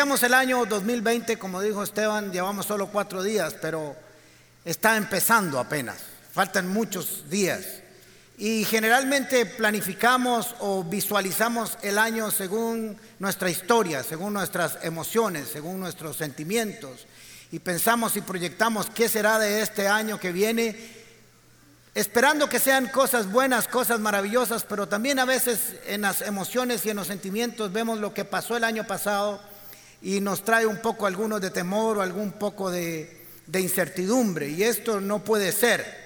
Iniciamos el año 2020, como dijo Esteban, llevamos solo cuatro días, pero está empezando apenas, faltan muchos días. Y generalmente planificamos o visualizamos el año según nuestra historia, según nuestras emociones, según nuestros sentimientos. Y pensamos y proyectamos qué será de este año que viene, esperando que sean cosas buenas, cosas maravillosas, pero también a veces en las emociones y en los sentimientos vemos lo que pasó el año pasado y nos trae un poco algunos de temor o algún poco de, de incertidumbre. Y esto no puede ser.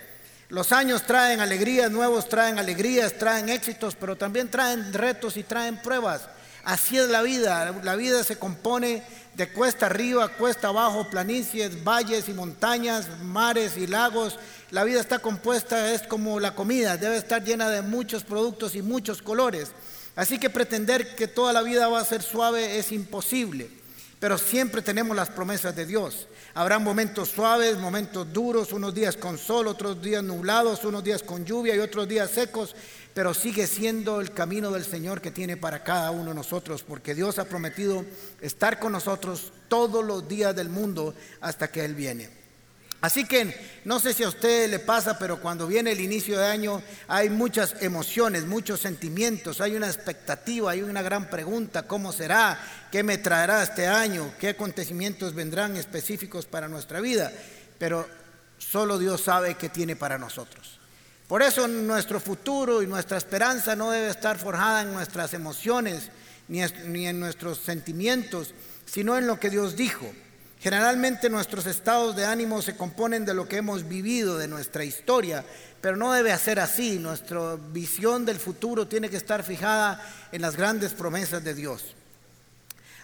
Los años traen alegrías, nuevos traen alegrías, traen éxitos, pero también traen retos y traen pruebas. Así es la vida. La vida se compone de cuesta arriba, cuesta abajo, planicies, valles y montañas, mares y lagos. La vida está compuesta, es como la comida, debe estar llena de muchos productos y muchos colores. Así que pretender que toda la vida va a ser suave es imposible pero siempre tenemos las promesas de Dios. Habrá momentos suaves, momentos duros, unos días con sol, otros días nublados, unos días con lluvia y otros días secos, pero sigue siendo el camino del Señor que tiene para cada uno de nosotros, porque Dios ha prometido estar con nosotros todos los días del mundo hasta que Él viene. Así que no sé si a usted le pasa, pero cuando viene el inicio de año hay muchas emociones, muchos sentimientos, hay una expectativa, hay una gran pregunta, ¿cómo será? ¿Qué me traerá este año? ¿Qué acontecimientos vendrán específicos para nuestra vida? Pero solo Dios sabe qué tiene para nosotros. Por eso nuestro futuro y nuestra esperanza no debe estar forjada en nuestras emociones ni en nuestros sentimientos, sino en lo que Dios dijo. Generalmente nuestros estados de ánimo se componen de lo que hemos vivido, de nuestra historia, pero no debe ser así. Nuestra visión del futuro tiene que estar fijada en las grandes promesas de Dios.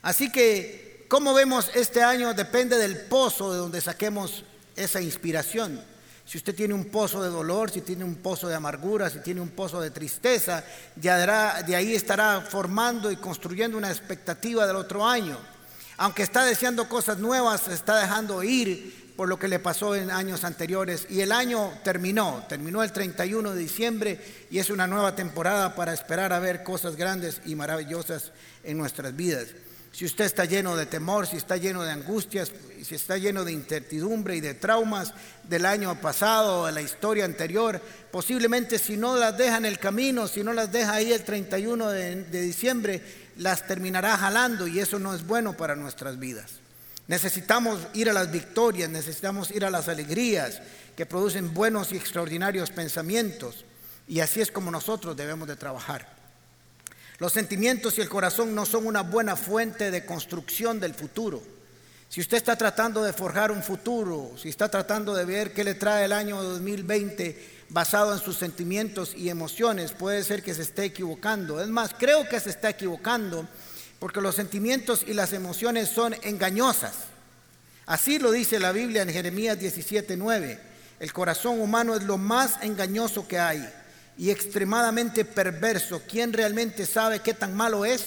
Así que, ¿cómo vemos este año? Depende del pozo de donde saquemos esa inspiración. Si usted tiene un pozo de dolor, si tiene un pozo de amargura, si tiene un pozo de tristeza, ya de ahí estará formando y construyendo una expectativa del otro año aunque está deseando cosas nuevas, se está dejando ir por lo que le pasó en años anteriores. Y el año terminó, terminó el 31 de diciembre y es una nueva temporada para esperar a ver cosas grandes y maravillosas en nuestras vidas. Si usted está lleno de temor, si está lleno de angustias, si está lleno de incertidumbre y de traumas del año pasado o de la historia anterior, posiblemente si no las deja en el camino, si no las deja ahí el 31 de, de diciembre, las terminará jalando y eso no es bueno para nuestras vidas. Necesitamos ir a las victorias, necesitamos ir a las alegrías que producen buenos y extraordinarios pensamientos y así es como nosotros debemos de trabajar. Los sentimientos y el corazón no son una buena fuente de construcción del futuro. Si usted está tratando de forjar un futuro, si está tratando de ver qué le trae el año 2020, basado en sus sentimientos y emociones, puede ser que se esté equivocando. Es más, creo que se está equivocando porque los sentimientos y las emociones son engañosas. Así lo dice la Biblia en Jeremías 17:9. El corazón humano es lo más engañoso que hay y extremadamente perverso. ¿Quién realmente sabe qué tan malo es?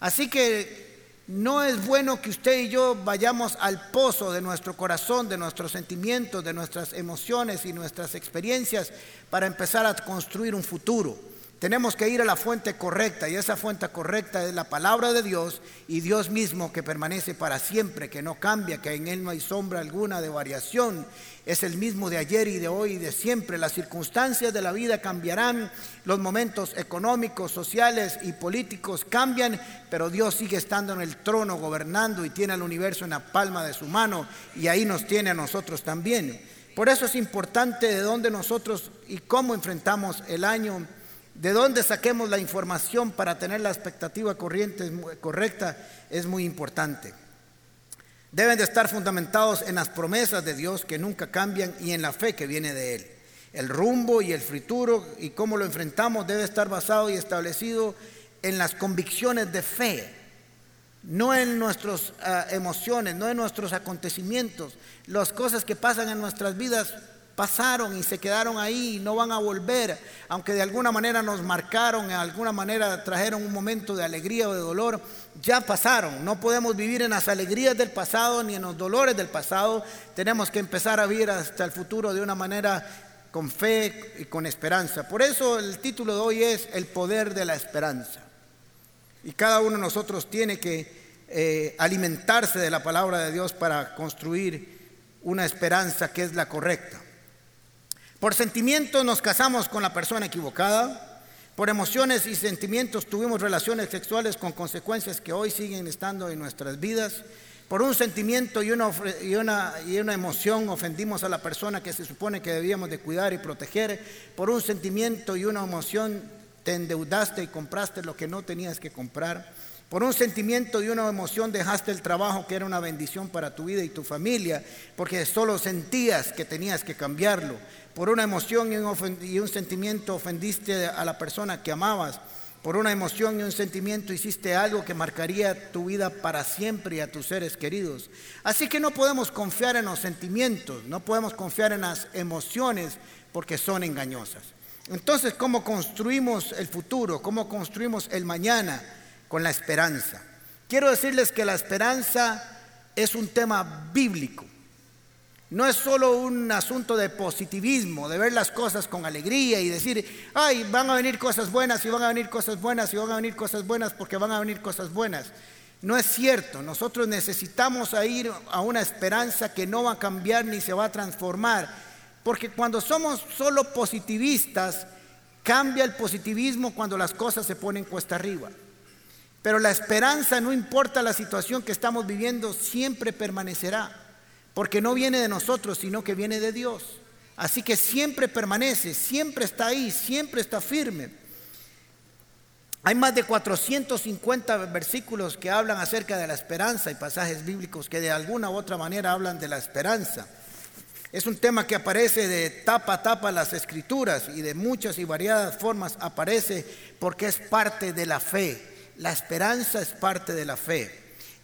Así que no es bueno que usted y yo vayamos al pozo de nuestro corazón, de nuestros sentimientos, de nuestras emociones y nuestras experiencias para empezar a construir un futuro. Tenemos que ir a la fuente correcta y esa fuente correcta es la palabra de Dios y Dios mismo que permanece para siempre, que no cambia, que en Él no hay sombra alguna de variación. Es el mismo de ayer y de hoy y de siempre. Las circunstancias de la vida cambiarán, los momentos económicos, sociales y políticos cambian, pero Dios sigue estando en el trono gobernando y tiene al universo en la palma de su mano y ahí nos tiene a nosotros también. Por eso es importante de dónde nosotros y cómo enfrentamos el año de dónde saquemos la información para tener la expectativa corriente correcta es muy importante. Deben de estar fundamentados en las promesas de Dios que nunca cambian y en la fe que viene de Él. El rumbo y el futuro y cómo lo enfrentamos debe estar basado y establecido en las convicciones de fe, no en nuestras ah, emociones, no en nuestros acontecimientos. Las cosas que pasan en nuestras vidas pasaron y se quedaron ahí y no van a volver, aunque de alguna manera nos marcaron, de alguna manera trajeron un momento de alegría o de dolor, ya pasaron. No podemos vivir en las alegrías del pasado ni en los dolores del pasado. Tenemos que empezar a vivir hasta el futuro de una manera con fe y con esperanza. Por eso el título de hoy es El poder de la esperanza. Y cada uno de nosotros tiene que eh, alimentarse de la palabra de Dios para construir una esperanza que es la correcta. Por sentimientos nos casamos con la persona equivocada. Por emociones y sentimientos tuvimos relaciones sexuales con consecuencias que hoy siguen estando en nuestras vidas. Por un sentimiento y una, y, una, y una, emoción ofendimos a la persona que se supone que debíamos de cuidar y proteger. Por un sentimiento y una emoción te endeudaste y compraste lo que no tenías que comprar. Por un sentimiento y una emoción dejaste el trabajo que era una bendición para tu vida y tu familia, porque solo sentías que tenías que cambiarlo por una emoción y un, sentimiento ofendiste a la persona que amabas, por una emoción y un sentimiento hiciste algo que marcaría tu vida para siempre y a tus seres queridos. Así que no podemos confiar en los sentimientos, no podemos confiar en las emociones porque son engañosas. Entonces, ¿cómo construimos el futuro? ¿Cómo construimos el mañana? Con la esperanza. Quiero decirles que la esperanza es un tema bíblico. No es solo un asunto de positivismo, de ver las cosas con alegría y decir, ay, van a venir cosas buenas y van a venir cosas buenas y van a venir cosas buenas porque van a venir cosas buenas. No es cierto, nosotros necesitamos ir a una esperanza que no va a cambiar ni se va a transformar, porque cuando somos solo positivistas, cambia el positivismo cuando las cosas se ponen cuesta arriba. Pero la esperanza, no importa la situación que estamos viviendo, siempre permanecerá porque no viene de nosotros, sino que viene de Dios. Así que siempre permanece, siempre está ahí, siempre está firme. Hay más de 450 versículos que hablan acerca de la esperanza y pasajes bíblicos que de alguna u otra manera hablan de la esperanza. Es un tema que aparece de tapa a tapa las escrituras y de muchas y variadas formas aparece porque es parte de la fe. La esperanza es parte de la fe.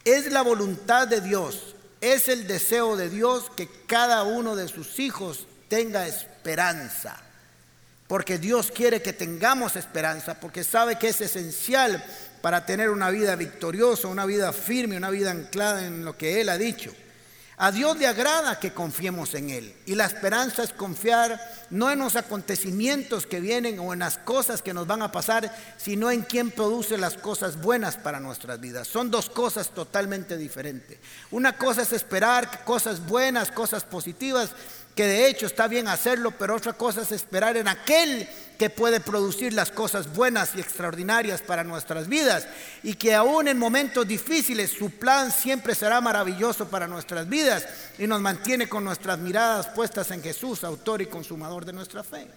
Es la voluntad de Dios es el deseo de Dios que cada uno de sus hijos tenga esperanza. Porque Dios quiere que tengamos esperanza, porque sabe que es esencial para tener una vida victoriosa, una vida firme, una vida anclada en lo que Él ha dicho. A Dios le agrada que confiemos en Él. Y la esperanza es confiar no en los acontecimientos que vienen o en las cosas que nos van a pasar, sino en quien produce las cosas buenas para nuestras vidas. Son dos cosas totalmente diferentes. Una cosa es esperar cosas buenas, cosas positivas, que de hecho está bien hacerlo, pero otra cosa es esperar en aquel que puede producir las cosas buenas y extraordinarias para nuestras vidas y que aún en momentos difíciles su plan siempre será maravilloso para nuestras vidas y nos mantiene con nuestras miradas puestas en Jesús, autor y consumador de nuestra fe.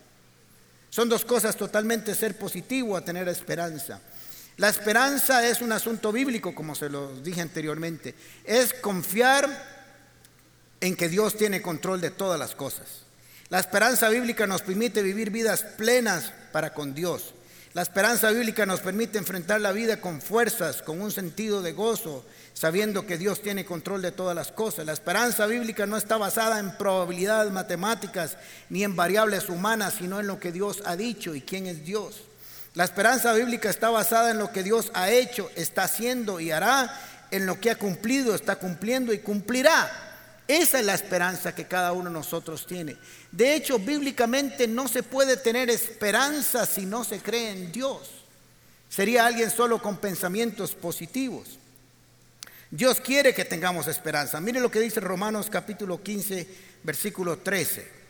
Son dos cosas totalmente ser positivo a tener esperanza. La esperanza es un asunto bíblico, como se lo dije anteriormente. Es confiar en que Dios tiene control de todas las cosas. La esperanza bíblica nos permite vivir vidas plenas para con Dios. La esperanza bíblica nos permite enfrentar la vida con fuerzas, con un sentido de gozo, sabiendo que Dios tiene control de todas las cosas. La esperanza bíblica no está basada en probabilidades matemáticas ni en variables humanas, sino en lo que Dios ha dicho y quién es Dios. La esperanza bíblica está basada en lo que Dios ha hecho, está haciendo y hará, en lo que ha cumplido, está cumpliendo y cumplirá. Esa es la esperanza que cada uno de nosotros tiene. De hecho, bíblicamente no se puede tener esperanza si no se cree en Dios. Sería alguien solo con pensamientos positivos. Dios quiere que tengamos esperanza. Mire lo que dice Romanos capítulo 15, versículo 13.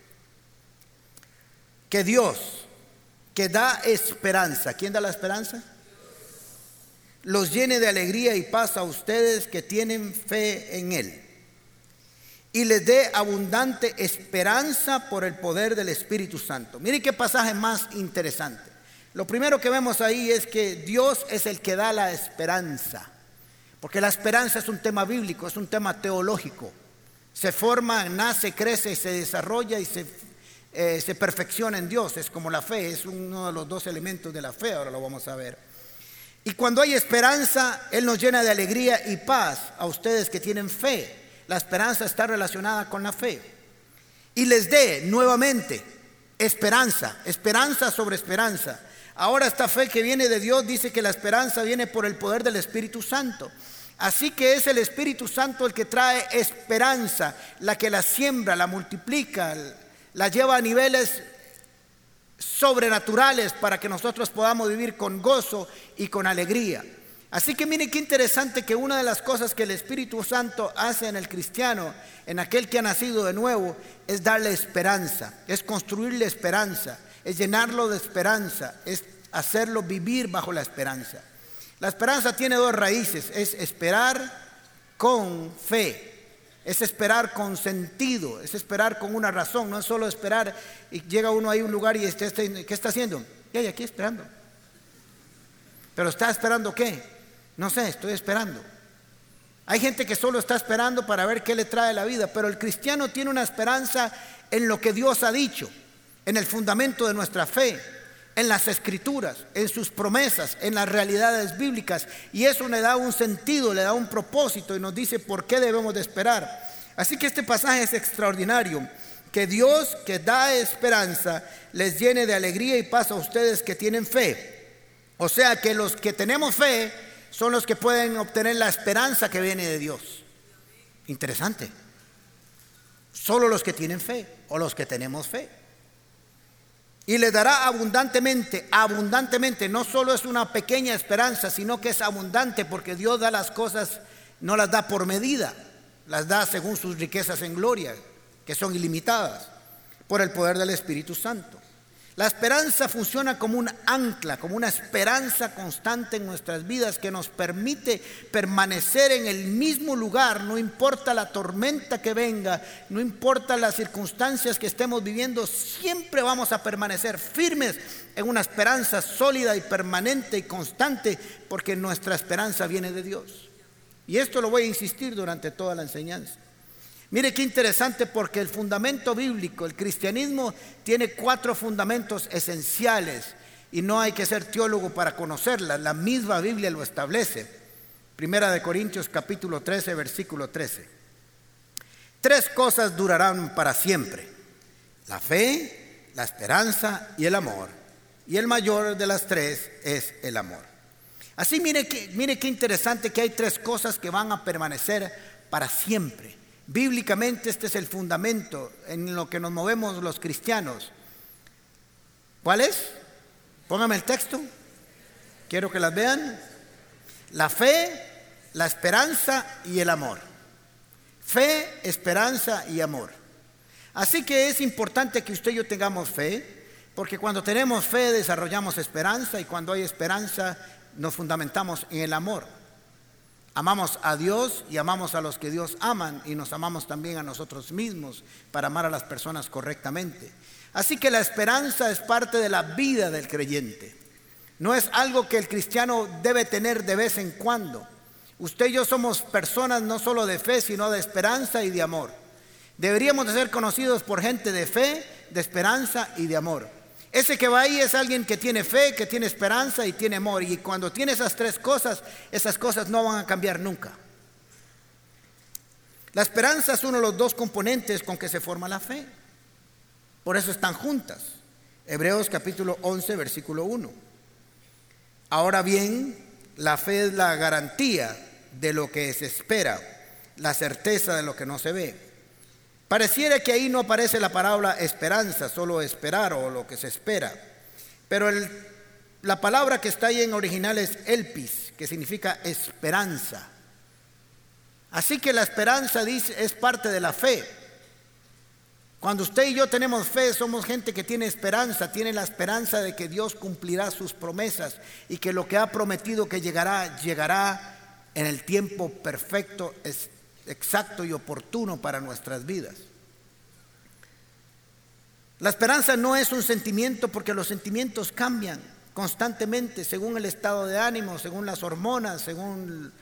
Que Dios, que da esperanza, ¿quién da la esperanza? Los llene de alegría y paz a ustedes que tienen fe en Él y les dé abundante esperanza por el poder del Espíritu Santo. Mire qué pasaje más interesante. Lo primero que vemos ahí es que Dios es el que da la esperanza, porque la esperanza es un tema bíblico, es un tema teológico. Se forma, nace, crece, se desarrolla y se, eh, se perfecciona en Dios. Es como la fe, es uno de los dos elementos de la fe, ahora lo vamos a ver. Y cuando hay esperanza, Él nos llena de alegría y paz a ustedes que tienen fe. La esperanza está relacionada con la fe. Y les dé nuevamente esperanza, esperanza sobre esperanza. Ahora esta fe que viene de Dios dice que la esperanza viene por el poder del Espíritu Santo. Así que es el Espíritu Santo el que trae esperanza, la que la siembra, la multiplica, la lleva a niveles sobrenaturales para que nosotros podamos vivir con gozo y con alegría. Así que mire qué interesante que una de las cosas que el Espíritu Santo hace en el cristiano, en aquel que ha nacido de nuevo, es darle esperanza, es construirle esperanza, es llenarlo de esperanza, es hacerlo vivir bajo la esperanza. La esperanza tiene dos raíces, es esperar con fe, es esperar con sentido, es esperar con una razón, no es solo esperar y llega uno ahí a un lugar y está, ¿qué está haciendo? Y hay aquí esperando. Pero está esperando qué? No sé, estoy esperando. Hay gente que solo está esperando para ver qué le trae la vida, pero el cristiano tiene una esperanza en lo que Dios ha dicho, en el fundamento de nuestra fe, en las escrituras, en sus promesas, en las realidades bíblicas. Y eso le da un sentido, le da un propósito y nos dice por qué debemos de esperar. Así que este pasaje es extraordinario. Que Dios que da esperanza les llene de alegría y paz a ustedes que tienen fe. O sea que los que tenemos fe son los que pueden obtener la esperanza que viene de Dios. Interesante. Solo los que tienen fe o los que tenemos fe. Y le dará abundantemente, abundantemente. No solo es una pequeña esperanza, sino que es abundante porque Dios da las cosas, no las da por medida, las da según sus riquezas en gloria, que son ilimitadas, por el poder del Espíritu Santo. La esperanza funciona como un ancla, como una esperanza constante en nuestras vidas que nos permite permanecer en el mismo lugar, no importa la tormenta que venga, no importa las circunstancias que estemos viviendo, siempre vamos a permanecer firmes en una esperanza sólida y permanente y constante, porque nuestra esperanza viene de Dios. Y esto lo voy a insistir durante toda la enseñanza. Mire qué interesante porque el fundamento bíblico, el cristianismo tiene cuatro fundamentos esenciales y no hay que ser teólogo para conocerlas, la misma Biblia lo establece. Primera de Corintios capítulo 13, versículo 13. Tres cosas durarán para siempre, la fe, la esperanza y el amor. Y el mayor de las tres es el amor. Así mire, mire qué interesante que hay tres cosas que van a permanecer para siempre. Bíblicamente este es el fundamento en lo que nos movemos los cristianos. ¿Cuál es? Póngame el texto. Quiero que las vean. La fe, la esperanza y el amor. Fe, esperanza y amor. Así que es importante que usted y yo tengamos fe, porque cuando tenemos fe desarrollamos esperanza y cuando hay esperanza nos fundamentamos en el amor. Amamos a Dios y amamos a los que Dios aman y nos amamos también a nosotros mismos para amar a las personas correctamente. Así que la esperanza es parte de la vida del creyente. No es algo que el cristiano debe tener de vez en cuando. Usted y yo somos personas no solo de fe, sino de esperanza y de amor. Deberíamos de ser conocidos por gente de fe, de esperanza y de amor. Ese que va ahí es alguien que tiene fe, que tiene esperanza y tiene amor. Y cuando tiene esas tres cosas, esas cosas no van a cambiar nunca. La esperanza es uno de los dos componentes con que se forma la fe. Por eso están juntas. Hebreos capítulo 11, versículo 1. Ahora bien, la fe es la garantía de lo que se espera, la certeza de lo que no se ve. Pareciera que ahí no aparece la palabra esperanza, solo esperar o lo que se espera. Pero la palabra que está ahí en original es elpis, que significa esperanza. Así que la esperanza es parte de la fe. Cuando usted y yo tenemos fe, somos gente que tiene esperanza, tiene la esperanza de que Dios cumplirá sus promesas y que lo que ha prometido que llegará, llegará en el tiempo perfecto, exacto y oportuno para nuestras vidas. La esperanza no es un sentimiento porque los sentimientos cambian constantemente según el estado de ánimo, según las hormonas, según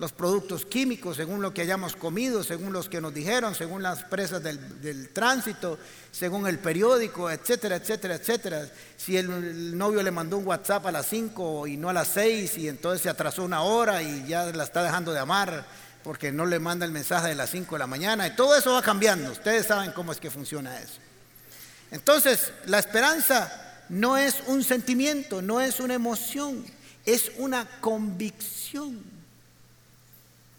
los productos químicos, según lo que hayamos comido, según los que nos dijeron, según las presas del, tránsito, según el periódico, etcétera, etcétera, etcétera. Si el, novio le mandó un WhatsApp a las 5 y no a las 6 y entonces se atrasó una hora y ya la está dejando de amar porque no le manda el mensaje de las 5 de la mañana. Y todo eso va cambiando. Ustedes saben cómo es que funciona eso. Entonces, la esperanza no es un sentimiento, no es una emoción, es una convicción.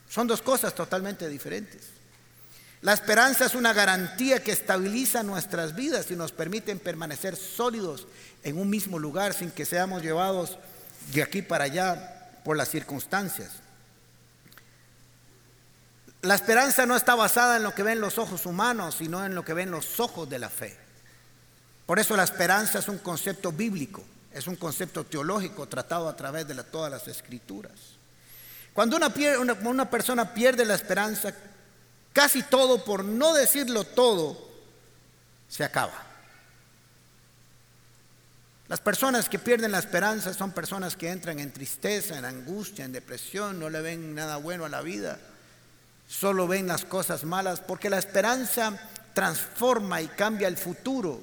Son dos cosas totalmente diferentes. La esperanza es una garantía que estabiliza nuestras vidas y nos permite permanecer sólidos en un mismo lugar sin que seamos llevados de aquí para allá por las circunstancias. La esperanza no está basada en lo que ven los ojos humanos, sino en lo que ven los ojos de la fe. Por eso la esperanza es un concepto bíblico, es un concepto teológico tratado a través de todas las escrituras. Cuando una, una persona pierde la esperanza, casi todo, por no decirlo todo, se acaba. Las personas que pierden la esperanza son personas que entran en tristeza, en angustia, en depresión, no le ven nada bueno a la vida solo ven las cosas malas, porque la esperanza transforma y cambia el futuro.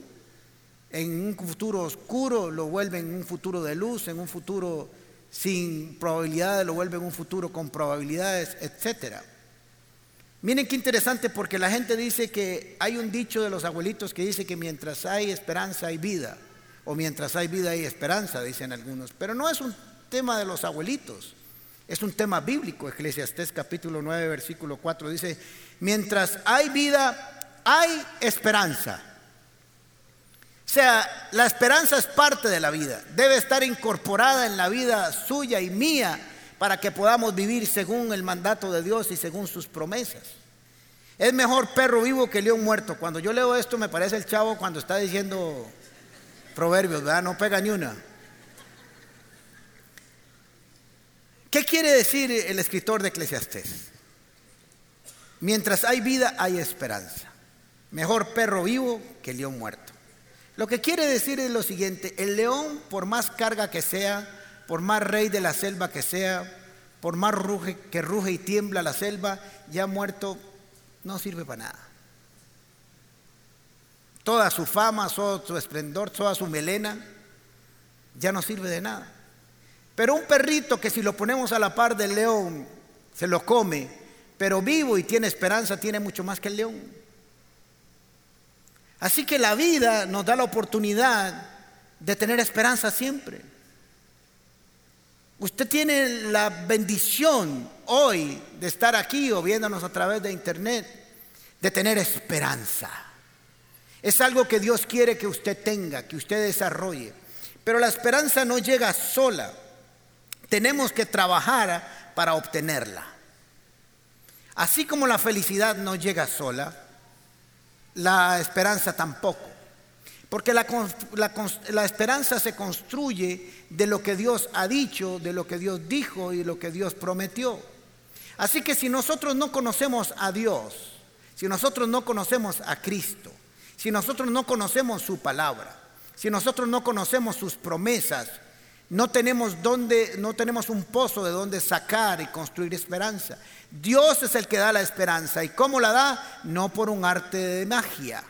En un futuro oscuro lo vuelve en un futuro de luz, en un futuro sin probabilidades lo vuelve en un futuro con probabilidades, etc. Miren qué interesante porque la gente dice que hay un dicho de los abuelitos que dice que mientras hay esperanza hay vida, o mientras hay vida hay esperanza, dicen algunos, pero no es un tema de los abuelitos. Es un tema bíblico, Eclesiastés capítulo 9, versículo 4 dice, mientras hay vida, hay esperanza. O sea, la esperanza es parte de la vida, debe estar incorporada en la vida suya y mía para que podamos vivir según el mandato de Dios y según sus promesas. Es mejor perro vivo que león muerto. Cuando yo leo esto me parece el chavo cuando está diciendo proverbios, ¿verdad? No pega ni una. ¿Qué quiere decir el escritor de Eclesiastés? Mientras hay vida, hay esperanza. Mejor perro vivo que león muerto. Lo que quiere decir es lo siguiente, el león, por más carga que sea, por más rey de la selva que sea, por más ruge, que ruge y tiembla la selva, ya muerto, no sirve para nada. Toda su fama, todo su esplendor, toda su melena, ya no sirve de nada. Pero un perrito que si lo ponemos a la par del león, se lo come, pero vivo y tiene esperanza, tiene mucho más que el león. Así que la vida nos da la oportunidad de tener esperanza siempre. Usted tiene la bendición hoy de estar aquí o viéndonos a través de internet, de tener esperanza. Es algo que Dios quiere que usted tenga, que usted desarrolle. Pero la esperanza no llega sola. Tenemos que trabajar para obtenerla. Así como la felicidad no llega sola, la esperanza tampoco. Porque la, esperanza se construye de lo que Dios ha dicho, de lo que Dios dijo y lo que Dios prometió. Así que si nosotros no conocemos a Dios, si nosotros no conocemos a Cristo, si nosotros no conocemos su palabra, si nosotros no conocemos sus promesas, no tenemos, donde, no tenemos un pozo de donde sacar y construir esperanza. Dios es el que da la esperanza. ¿Y cómo la da? No por un arte de magia,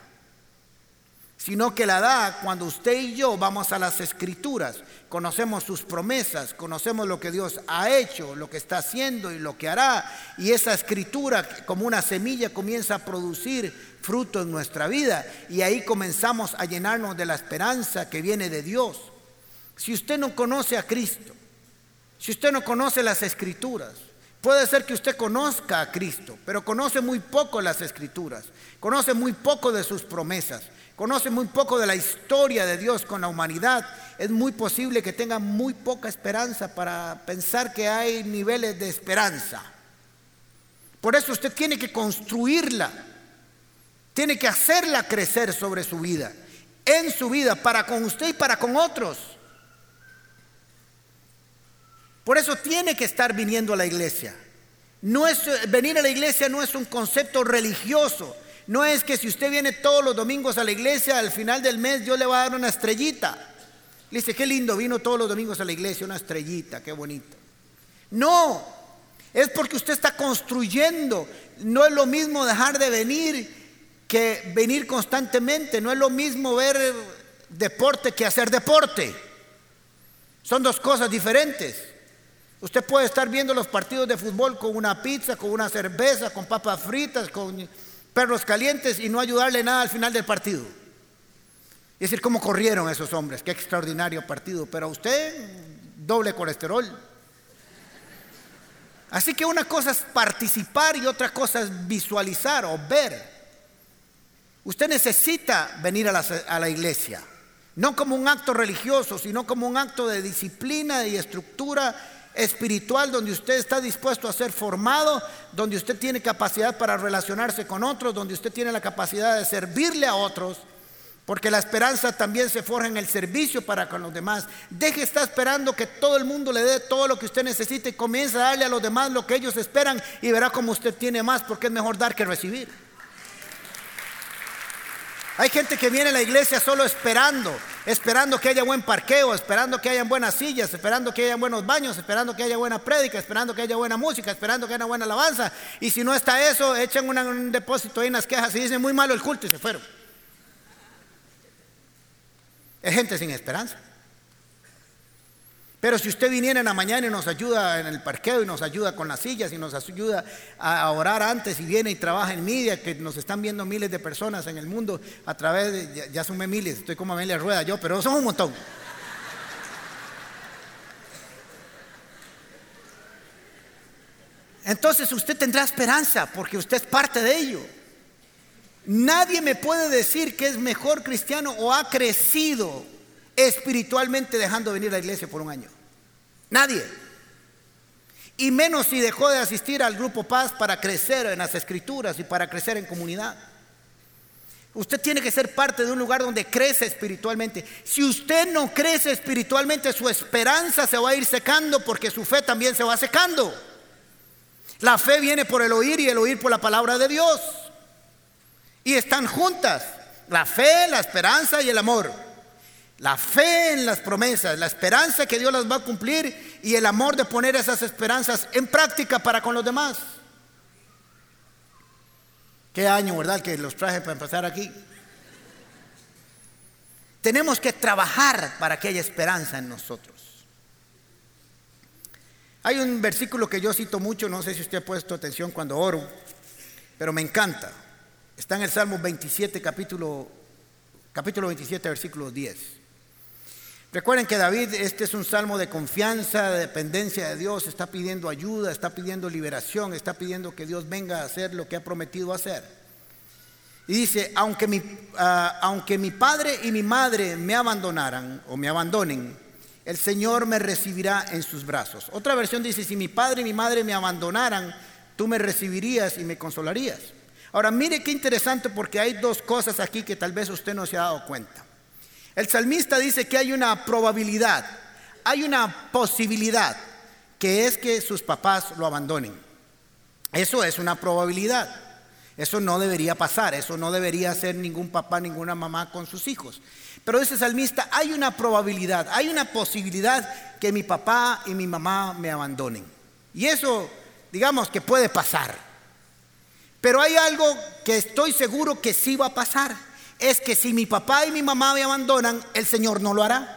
sino que la da cuando usted y yo vamos a las escrituras, conocemos sus promesas, conocemos lo que Dios ha hecho, lo que está haciendo y lo que hará. Y esa escritura como una semilla comienza a producir fruto en nuestra vida. Y ahí comenzamos a llenarnos de la esperanza que viene de Dios. Si usted no conoce a Cristo, si usted no conoce las escrituras, puede ser que usted conozca a Cristo, pero conoce muy poco las escrituras, conoce muy poco de sus promesas, conoce muy poco de la historia de Dios con la humanidad. Es muy posible que tenga muy poca esperanza para pensar que hay niveles de esperanza. Por eso usted tiene que construirla, tiene que hacerla crecer sobre su vida, en su vida, para con usted y para con otros. Por eso tiene que estar viniendo a la iglesia. No es, venir a la iglesia no es un concepto religioso. No es que si usted viene todos los domingos a la iglesia, al final del mes Dios le va a dar una estrellita. Le dice, qué lindo, vino todos los domingos a la iglesia, una estrellita, qué bonito. No, es porque usted está construyendo. No es lo mismo dejar de venir que venir constantemente. No es lo mismo ver deporte que hacer deporte. Son dos cosas diferentes. Usted puede estar viendo los partidos de fútbol con una pizza, con una cerveza, con papas fritas, con perros calientes y no ayudarle nada al final del partido. Y decir, ¿cómo corrieron esos hombres? Qué extraordinario partido. Pero a usted, doble colesterol. Así que una cosa es participar y otra cosa es visualizar o ver. Usted necesita venir a la, a la iglesia, no como un acto religioso, sino como un acto de disciplina y estructura espiritual donde usted está dispuesto a ser formado, donde usted tiene capacidad para relacionarse con otros, donde usted tiene la capacidad de servirle a otros. Porque la esperanza también se forja en el servicio para con los demás. Deje estar esperando que todo el mundo le dé todo lo que usted necesite y comience a darle a los demás lo que ellos esperan y verá cómo usted tiene más, porque es mejor dar que recibir. Hay gente que viene a la iglesia solo esperando, esperando que haya buen parqueo, esperando que haya buenas sillas, esperando que haya buenos baños, esperando que haya buena prédica, esperando que haya buena música, esperando que haya buena alabanza. Y si no está eso, echan un depósito ahí en las quejas y dicen muy malo el culto y se fueron. Es gente sin esperanza. Pero si usted viniera en la mañana y nos ayuda en el parqueo y nos ayuda con las sillas y nos ayuda a orar antes y viene y trabaja en media, que nos están viendo miles de personas en el mundo a través de, ya, son miles, estoy como Amelia Rueda yo, pero son un montón. Entonces usted tendrá esperanza porque usted es parte de ello. Nadie me puede decir que es mejor cristiano o ha crecido espiritualmente dejando de venir a la iglesia por un año. Nadie. Y menos si dejó de asistir al grupo Paz para crecer en las escrituras y para crecer en comunidad. Usted tiene que ser parte de un lugar donde crece espiritualmente. Si usted no crece espiritualmente, su esperanza se va a ir secando porque su fe también se va secando. La fe viene por el oír y el oír por la palabra de Dios. Y están juntas. La fe, la esperanza y el amor. La fe en las promesas, la esperanza que Dios las va a cumplir y el amor de poner esas esperanzas en práctica para con los demás. Qué año, ¿verdad? Que los traje para empezar aquí. Tenemos que trabajar para que haya esperanza en nosotros. Hay un versículo que yo cito mucho, no sé si usted ha puesto atención cuando oro, pero me encanta. Está en el Salmo 27, capítulo, capítulo 27, versículo 10. Recuerden que David, este es un salmo de confianza, de dependencia de Dios, está pidiendo ayuda, está pidiendo liberación, está pidiendo que Dios venga a hacer lo que ha prometido hacer. Y dice, aunque mi, ah, aunque mi padre y mi madre me abandonaran o me abandonen, el Señor me recibirá en sus brazos. Otra versión dice, si mi padre y mi madre me abandonaran, tú me recibirías y me consolarías. Ahora, mire qué interesante porque hay dos cosas aquí que tal vez usted no se ha dado cuenta. El salmista dice que hay una probabilidad, hay una posibilidad, que es que sus papás lo abandonen. Eso es una probabilidad. Eso no debería pasar, eso no debería ser ningún papá, ninguna mamá con sus hijos. Pero ese salmista, hay una probabilidad, hay una posibilidad que mi papá y mi mamá me abandonen. Y eso, digamos que puede pasar. Pero hay algo que estoy seguro que sí va a pasar es que si mi papá y mi mamá me abandonan, el Señor no lo hará.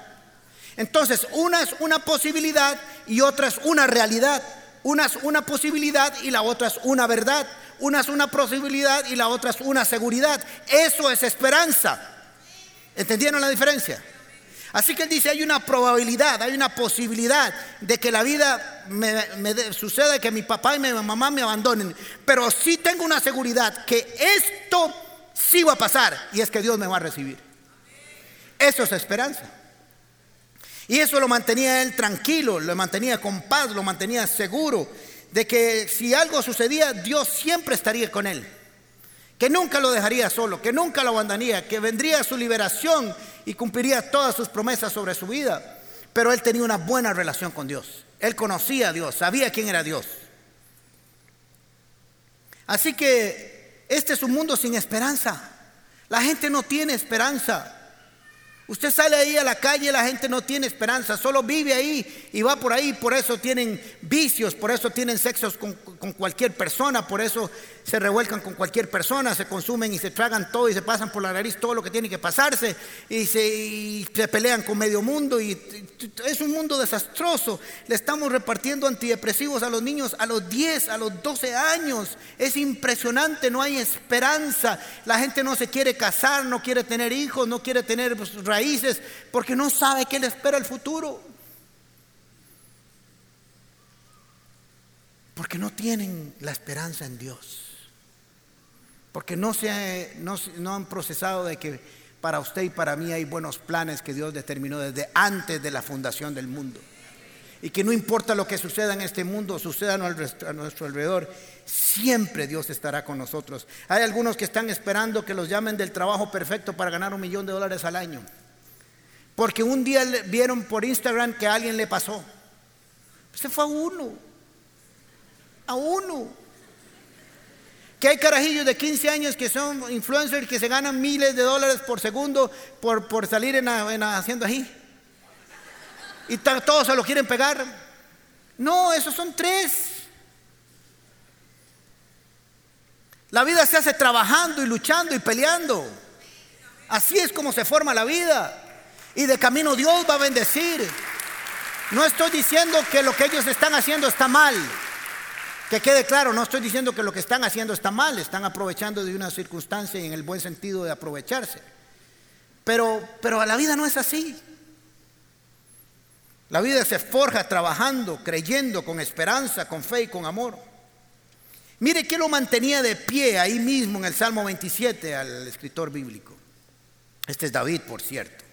Entonces, una es una posibilidad y otra es una realidad. Una es una posibilidad y la otra es una verdad. Una es una posibilidad y la otra es una seguridad. Eso es esperanza. ¿Entendieron la diferencia? Así que él dice, hay una probabilidad, hay una posibilidad de que la vida me, suceda, que mi papá y mi mamá me abandonen. Pero sí tengo una seguridad que esto sí va a pasar y es que Dios me va a recibir. Eso es esperanza. Y eso lo mantenía él tranquilo, lo mantenía con paz, lo mantenía seguro de que si algo sucedía, Dios siempre estaría con él. Que nunca lo dejaría solo, que nunca lo abandonaría, que vendría su liberación y cumpliría todas sus promesas sobre su vida. Pero él tenía una buena relación con Dios. Él conocía a Dios, sabía quién era Dios. Así que este es un mundo sin esperanza. La gente no tiene esperanza. Usted sale ahí a la calle, la gente no tiene esperanza, solo vive ahí y va por ahí, por eso tienen vicios, por eso tienen sexos con, cualquier persona, por eso se revuelcan con cualquier persona, se consumen y se tragan todo y se pasan por la nariz todo lo que tiene que pasarse y se, pelean con medio mundo y es un mundo desastroso. Le estamos repartiendo antidepresivos a los niños a los 10, a los 12 años. Es impresionante, no hay esperanza. La gente no se quiere casar, no quiere tener hijos, no quiere tener pues, porque no sabe qué le espera el futuro. Porque no tienen la esperanza en Dios. Porque no, se, no, no han procesado de que para usted y para mí hay buenos planes que Dios determinó desde antes de la fundación del mundo. y que no importa lo que suceda en este mundo, suceda a nuestro alrededor, siempre Dios estará con nosotros. Hay algunos que están esperando que los llamen del trabajo perfecto para ganar un millón de dólares al año. Porque un día vieron por Instagram que alguien le pasó. Se fue a uno. A uno. Que hay carajillos de 15 años que son influencers que se ganan miles de dólares por segundo por, por salir en, haciendo así. Y todos se lo quieren pegar. No, esos son tres. La vida se hace trabajando y luchando y peleando. Así es como se forma la vida. Y de camino Dios va a bendecir. No estoy diciendo que lo que ellos están haciendo está mal. Que quede claro, no estoy diciendo que lo que están haciendo está mal, están aprovechando de una circunstancia y en el buen sentido de aprovecharse. Pero, pero la vida no es así. La vida se forja trabajando, creyendo, con esperanza, con fe y con amor. Mire que lo mantenía de pie ahí mismo en el Salmo 27 al escritor bíblico. Este es David, por cierto.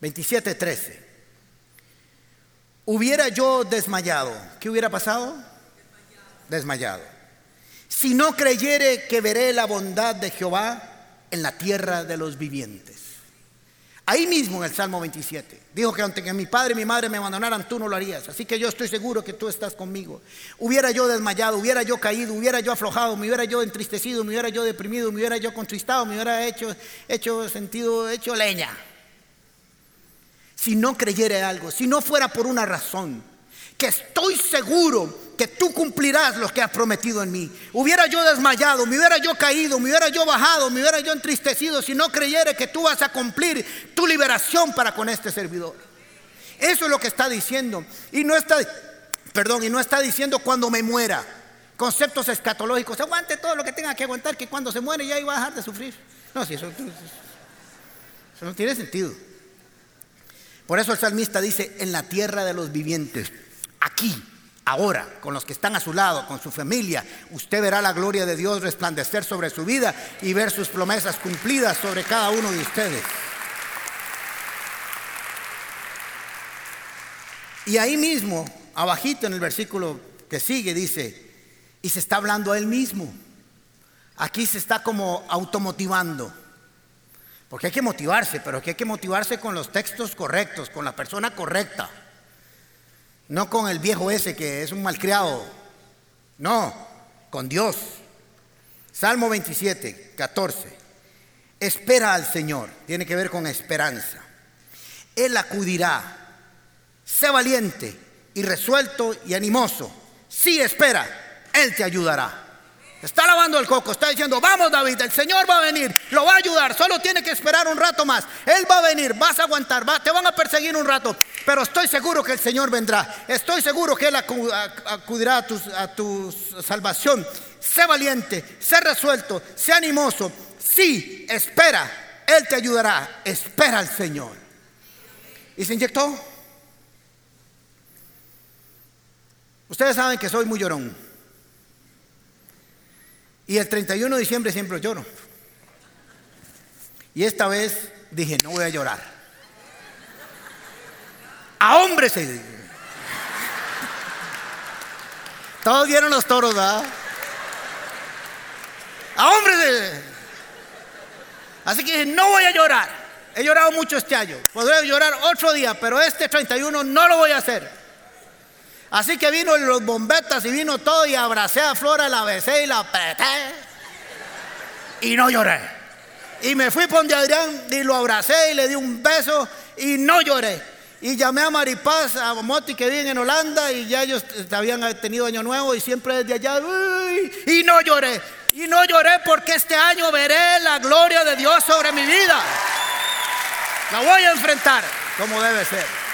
27, 13. Hubiera yo desmayado, ¿qué hubiera pasado? desmayado. Si no creyere que veré la bondad de Jehová en la tierra de los vivientes. Ahí mismo en el Salmo 27. Dijo que aunque mi padre y mi madre me abandonaran, tú no lo harías. Así que yo estoy seguro que tú estás conmigo. Hubiera yo desmayado, hubiera yo caído, hubiera yo aflojado, me hubiera yo entristecido, me hubiera yo deprimido, me hubiera yo contristado, me hubiera hecho, hecho sentido, hecho leña. Si no creyere algo, si no fuera por una razón, que estoy seguro que tú cumplirás lo que has prometido en mí. Hubiera yo desmayado, me hubiera yo caído, me hubiera yo bajado, me hubiera yo entristecido si no creyera que tú vas a cumplir tu liberación para con este servidor. Eso es lo que está diciendo. Y no está, perdón, y no está diciendo cuando me muera. Conceptos escatológicos. Aguante todo lo que tenga que aguantar, que cuando se muere ya iba a dejar de sufrir. No, si eso no tiene sentido. Por eso el salmista dice, en la tierra de los vivientes aquí, ahora, con los que están a su lado, con su familia, usted verá la gloria de Dios resplandecer sobre su vida y ver sus promesas cumplidas sobre cada uno de ustedes. Y ahí mismo, abajito en el versículo que sigue, dice, y se está hablando a él mismo. Aquí se está como automotivando. Porque hay que motivarse, pero hay que motivarse con los textos correctos, con la persona correcta. No con el viejo ese que es un malcriado. No, con Dios. Salmo 27, 14. Espera al Señor. Tiene que ver con esperanza. Él acudirá. Sé valiente y resuelto y animoso. Si espera, Él te ayudará. Está lavando el coco, está diciendo, vamos David, el Señor va a venir, lo va a ayudar, solo tiene que esperar un rato más. Él va a venir, vas a aguantar, te van a perseguir un rato, pero estoy seguro que el Señor vendrá. Estoy seguro que Él acudirá a tu, a tu salvación. Sé valiente, sé resuelto, sé animoso. Sí, espera, Él te ayudará. Espera al Señor. ¿Y se inyectó? Ustedes saben que soy muy llorón. Y el 31 de diciembre siempre lloro. Y esta vez dije, no voy a llorar. A hombres se Todos vieron los toros, ¿verdad? A hombres Así que dije, no voy a llorar. He llorado mucho este año. Podré llorar otro día, pero este 31 no lo voy a hacer. Así que vino los bombetas y vino todo y abracé a Flora, la besé y la apreté. Y no lloré. Y me fui donde Adrián y lo abracé y le di un beso y no lloré. Y llamé a Maripaz, a Moti que viven en Holanda y ya ellos habían tenido año nuevo y siempre desde allá. y no lloré. Y no lloré porque este año veré la gloria de Dios sobre mi vida. La voy a enfrentar como debe ser.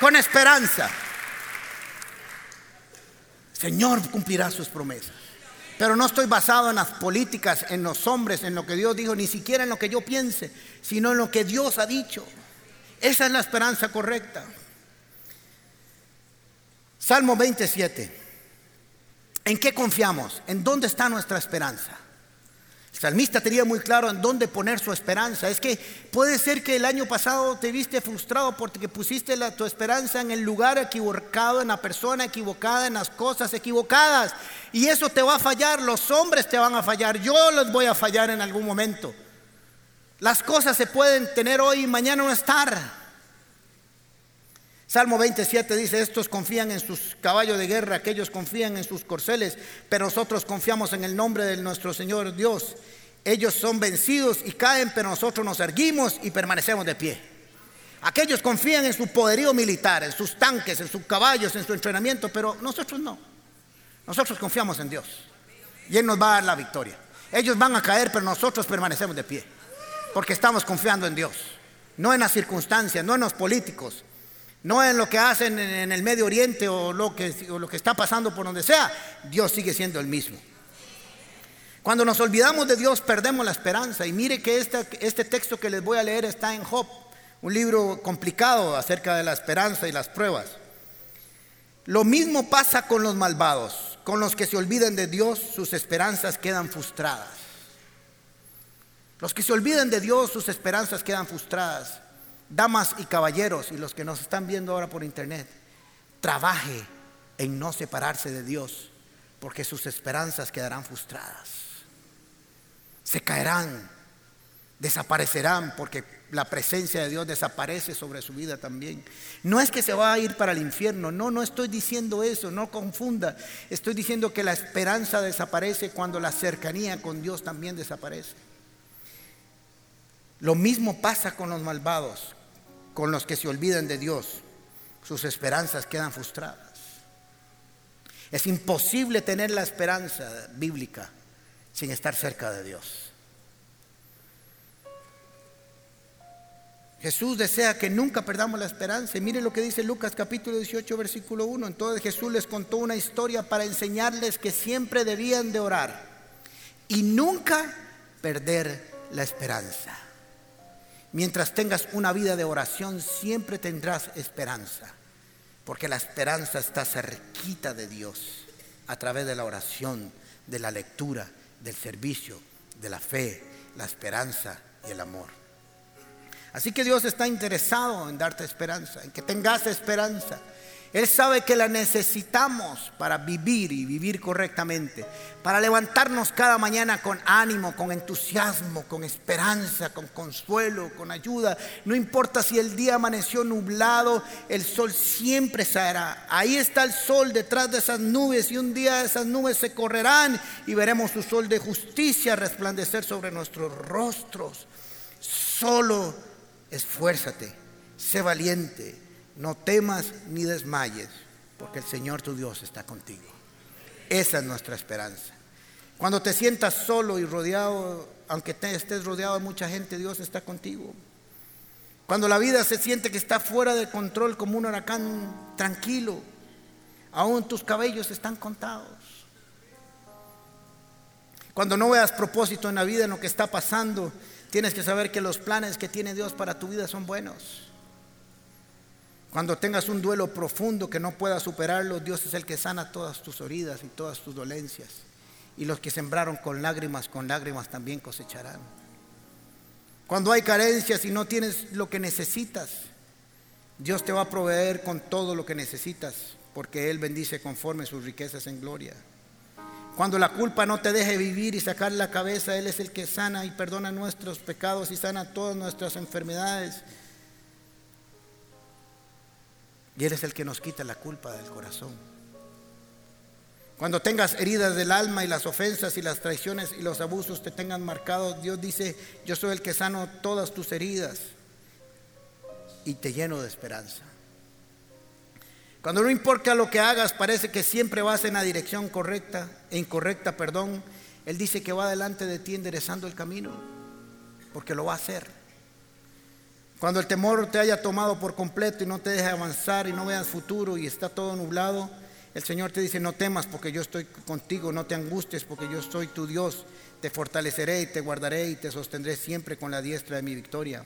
Con esperanza. Señor cumplirá sus promesas. Pero no estoy basado en las políticas, en los hombres, en lo que Dios dijo, ni siquiera en lo que yo piense, sino en lo que Dios ha dicho. Esa es la esperanza correcta. Salmo 27. ¿En qué confiamos? ¿En dónde está nuestra esperanza? Salmista tenía muy claro en dónde poner su esperanza. Es que puede ser que el año pasado te viste frustrado porque pusiste tu esperanza en el lugar equivocado, en la persona equivocada, en las cosas equivocadas. Y eso te va a fallar, los hombres te van a fallar, yo los voy a fallar en algún momento. Las cosas se pueden tener hoy y mañana no estar. Salmo 27 dice, estos confían en sus caballos de guerra, aquellos confían en sus corceles, pero nosotros confiamos en el nombre de nuestro Señor Dios. Ellos son vencidos y caen, pero nosotros nos erguimos y permanecemos de pie. Aquellos confían en su poderío militar, en sus tanques, en sus caballos, en su entrenamiento, pero nosotros no. Nosotros confiamos en Dios y Él nos va a dar la victoria. Ellos van a caer, pero nosotros permanecemos de pie, porque estamos confiando en Dios, no en las circunstancias, no en los políticos, no en lo que hacen en el Medio Oriente o lo que, está pasando por donde sea, Dios sigue siendo el mismo. Cuando nos olvidamos de Dios perdemos la esperanza. Y mire que este, este texto que les voy a leer está en Job, un libro complicado acerca de la esperanza y las pruebas. Lo mismo pasa con los malvados, con los que se olvidan de Dios, sus esperanzas quedan frustradas. Los que se olvidan de Dios, sus esperanzas quedan frustradas damas y caballeros y los que nos están viendo ahora por internet, trabaje en no separarse de Dios, porque sus esperanzas quedarán frustradas. Se caerán, desaparecerán, porque la presencia de Dios desaparece sobre su vida también. No es que se va a ir para el infierno, no, no estoy diciendo eso, no confunda. Estoy diciendo que la esperanza desaparece cuando la cercanía con Dios también desaparece. Lo mismo pasa con los malvados con los que se olvidan de Dios, sus esperanzas quedan frustradas. Es imposible tener la esperanza bíblica sin estar cerca de Dios. Jesús desea que nunca perdamos la esperanza. Y mire lo que dice Lucas capítulo 18, versículo 1. Entonces Jesús les contó una historia para enseñarles que siempre debían de orar y nunca perder la esperanza. Mientras tengas una vida de oración, siempre tendrás esperanza, porque la esperanza está cerquita de Dios a través de la oración, de la lectura, del servicio, de la fe, la esperanza y el amor. Así que Dios está interesado en darte esperanza, en que tengas esperanza. Él sabe que la necesitamos para vivir y vivir correctamente, para levantarnos cada mañana con ánimo, con entusiasmo, con esperanza, con consuelo, con ayuda. No importa si el día amaneció nublado, el sol siempre saldrá. Ahí está el sol detrás de esas nubes y un día esas nubes se correrán y veremos su sol de justicia resplandecer sobre nuestros rostros. Solo esfuérzate, sé valiente no temas ni desmayes, porque el Señor tu Dios está contigo. Esa es nuestra esperanza. Cuando te sientas solo y rodeado, aunque estés rodeado de mucha gente, Dios está contigo. Cuando la vida se siente que está fuera de control como un huracán, tranquilo, aún tus cabellos están contados. Cuando no veas propósito en la vida, en lo que está pasando, tienes que saber que los planes que tiene Dios para tu vida son buenos. Cuando tengas un duelo profundo que no puedas superarlo, Dios es el que sana todas tus heridas y todas tus dolencias. Y los que sembraron con lágrimas, con lágrimas también cosecharán. Cuando hay carencias y no tienes lo que necesitas, Dios te va a proveer con todo lo que necesitas, porque Él bendice conforme sus riquezas en gloria. Cuando la culpa no te deje vivir y sacar la cabeza, Él es el que sana y perdona nuestros pecados y sana todas nuestras enfermedades. Y Él es el que nos quita la culpa del corazón. Cuando tengas heridas del alma y las ofensas y las traiciones y los abusos te tengan marcados, Dios dice, yo soy el que sano todas tus heridas y te lleno de esperanza. Cuando no importa lo que hagas, parece que siempre vas en la dirección correcta e incorrecta, perdón, Él dice que va delante de ti enderezando el camino, porque lo va a hacer. Cuando el temor te haya tomado por completo y no te deje avanzar y no veas futuro y está todo nublado, el Señor te dice, no temas porque yo estoy contigo, no te angusties porque yo soy tu Dios, te fortaleceré y te guardaré y te sostendré siempre con la diestra de mi victoria.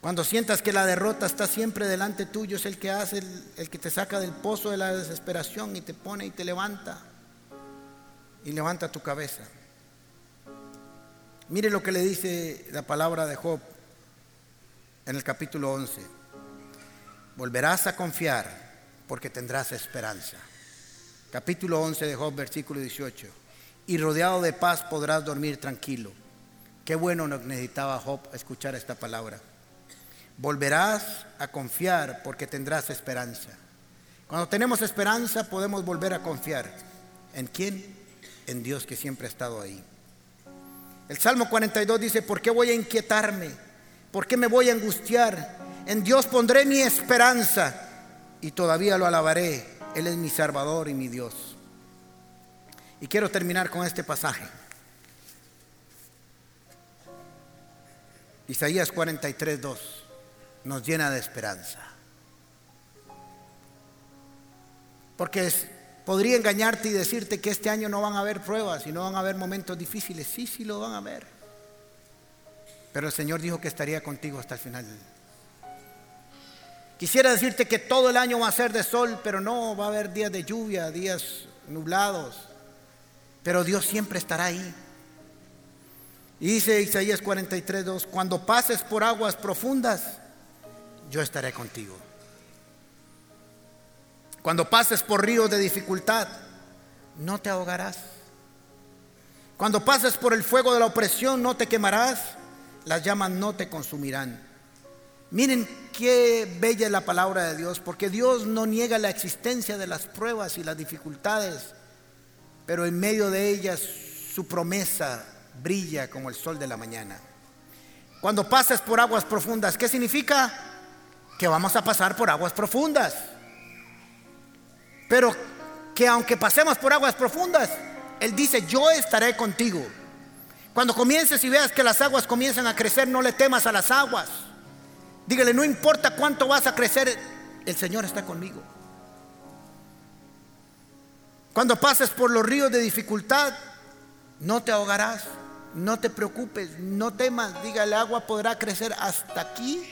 Cuando sientas que la derrota está siempre delante tuyo, es el que hace, el, el que te saca del pozo de la desesperación y te pone y te levanta y levanta tu cabeza. Mire lo que le dice la palabra de Job en el capítulo 11. Volverás a confiar porque tendrás esperanza. Capítulo 11 de Job, versículo 18. Y rodeado de paz podrás dormir tranquilo. Qué bueno necesitaba Job escuchar esta palabra. Volverás a confiar porque tendrás esperanza. Cuando tenemos esperanza podemos volver a confiar. ¿En quién? En Dios que siempre ha estado ahí. El Salmo 42 dice, ¿por qué voy a inquietarme? ¿Por qué me voy a angustiar? En Dios pondré mi esperanza y todavía lo alabaré. Él es mi Salvador y mi Dios. Y quiero terminar con este pasaje. Isaías 43, 2 nos llena de esperanza. Porque Podría engañarte y decirte que este año no van a haber pruebas y no van a haber momentos difíciles. Sí, sí lo van a haber. Pero el Señor dijo que estaría contigo hasta el final. Quisiera decirte que todo el año va a ser de sol, pero no, va a haber días de lluvia, días nublados. Pero Dios siempre estará ahí. Y dice Isaías 43, 2, cuando pases por aguas profundas, yo estaré contigo. Cuando pases por ríos de dificultad, no te ahogarás. Cuando pases por el fuego de la opresión, no te quemarás. Las llamas no te consumirán. Miren qué bella es la palabra de Dios, porque Dios no niega la existencia de las pruebas y las dificultades, pero en medio de ellas su promesa brilla como el sol de la mañana. Cuando pases por aguas profundas, ¿qué significa? Que vamos a pasar por aguas profundas. Pero que aunque pasemos por aguas profundas, Él dice, yo estaré contigo. Cuando comiences y veas que las aguas comienzan a crecer, no le temas a las aguas. Dígale, no importa cuánto vas a crecer, el Señor está conmigo. Cuando pases por los ríos de dificultad, no te ahogarás, no te preocupes, no temas. Dígale, agua podrá crecer hasta aquí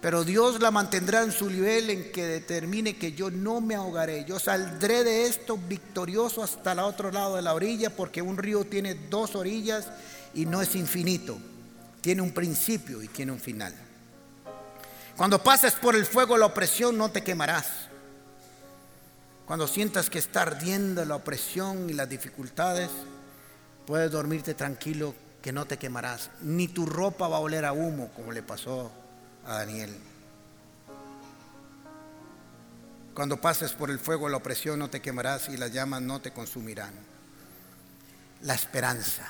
pero Dios la mantendrá en su nivel en que determine que yo no me ahogaré. Yo saldré de esto victorioso hasta el otro lado de la orilla, porque un río tiene dos orillas y no es infinito. Tiene un principio y tiene un final. Cuando pases por el fuego la opresión no te quemarás. Cuando sientas que está ardiendo la opresión y las dificultades, puedes dormirte tranquilo que no te quemarás. Ni tu ropa va a oler a humo como le pasó a Daniel. Cuando pases por el fuego la opresión no te quemarás y las llamas no te consumirán. La esperanza.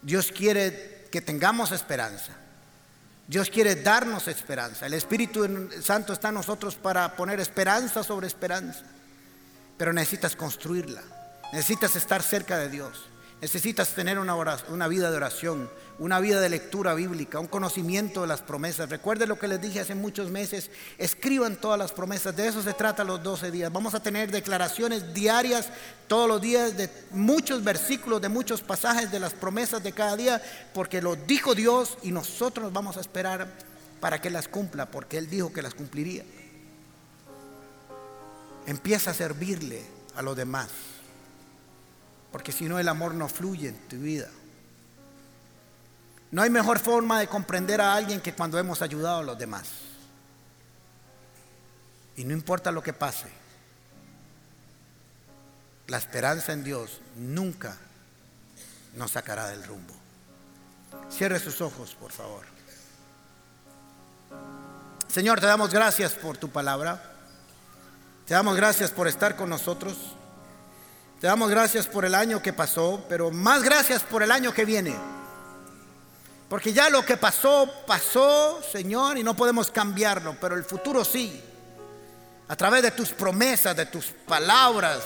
Dios quiere que tengamos esperanza. Dios quiere darnos esperanza. El Espíritu Santo está en nosotros para poner esperanza sobre esperanza. Pero necesitas construirla. Necesitas estar cerca de Dios. Necesitas tener una, vida de oración, una vida de lectura bíblica, un conocimiento de las promesas. Recuerde lo que les dije hace muchos meses, escriban todas las promesas, de eso se trata los 12 días. Vamos a tener declaraciones diarias todos los días de muchos versículos, de muchos pasajes de las promesas de cada día, porque lo dijo Dios y nosotros nos vamos a esperar para que las cumpla, porque Él dijo que las cumpliría. Empieza a servirle a los demás. Porque si no el amor no fluye en tu vida. No hay mejor forma de comprender a alguien que cuando hemos ayudado a los demás. Y no importa lo que pase, la esperanza en Dios nunca nos sacará del rumbo. Cierre sus ojos, por favor. Señor, te damos gracias por tu palabra. Te damos gracias por estar con nosotros. Te damos gracias por el año que pasó, pero más gracias por el año que viene. Porque ya lo que pasó, pasó, Señor, y no podemos cambiarlo, pero el futuro sí. A través de tus promesas, de tus palabras,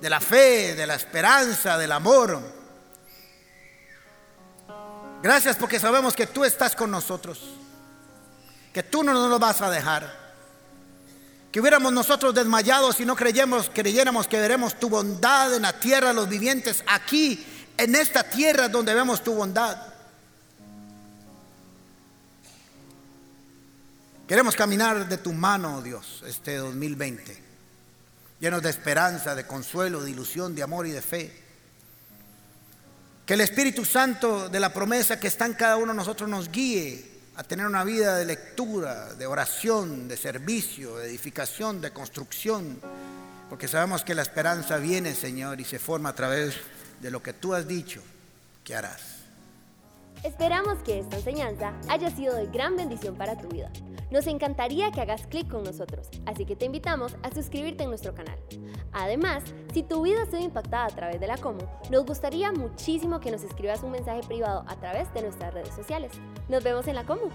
de la fe, de la esperanza, del amor. Gracias porque sabemos que tú estás con nosotros, que tú no nos vas a dejar. Que hubiéramos nosotros desmayado si no creyéramos, creyéramos que veremos tu bondad en la tierra de los vivientes, aquí, en esta tierra donde vemos tu bondad. Queremos caminar de tu mano, Dios, este 2020, llenos de esperanza, de consuelo, de ilusión, de amor y de fe. Que el Espíritu Santo de la promesa que está en cada uno de nosotros nos guíe a tener una vida de lectura, de oración, de servicio, de edificación, de construcción, porque sabemos que la esperanza viene, Señor, y se forma a través de lo que tú has dicho que harás. Esperamos que esta enseñanza haya sido de gran bendición para tu vida. Nos encantaría que hagas clic con nosotros, así que te invitamos a suscribirte en nuestro canal. Además, si tu vida ha sido impactada a través de la Como, nos gustaría muchísimo que nos escribas un mensaje privado a través de nuestras redes sociales. Nos vemos en la Como.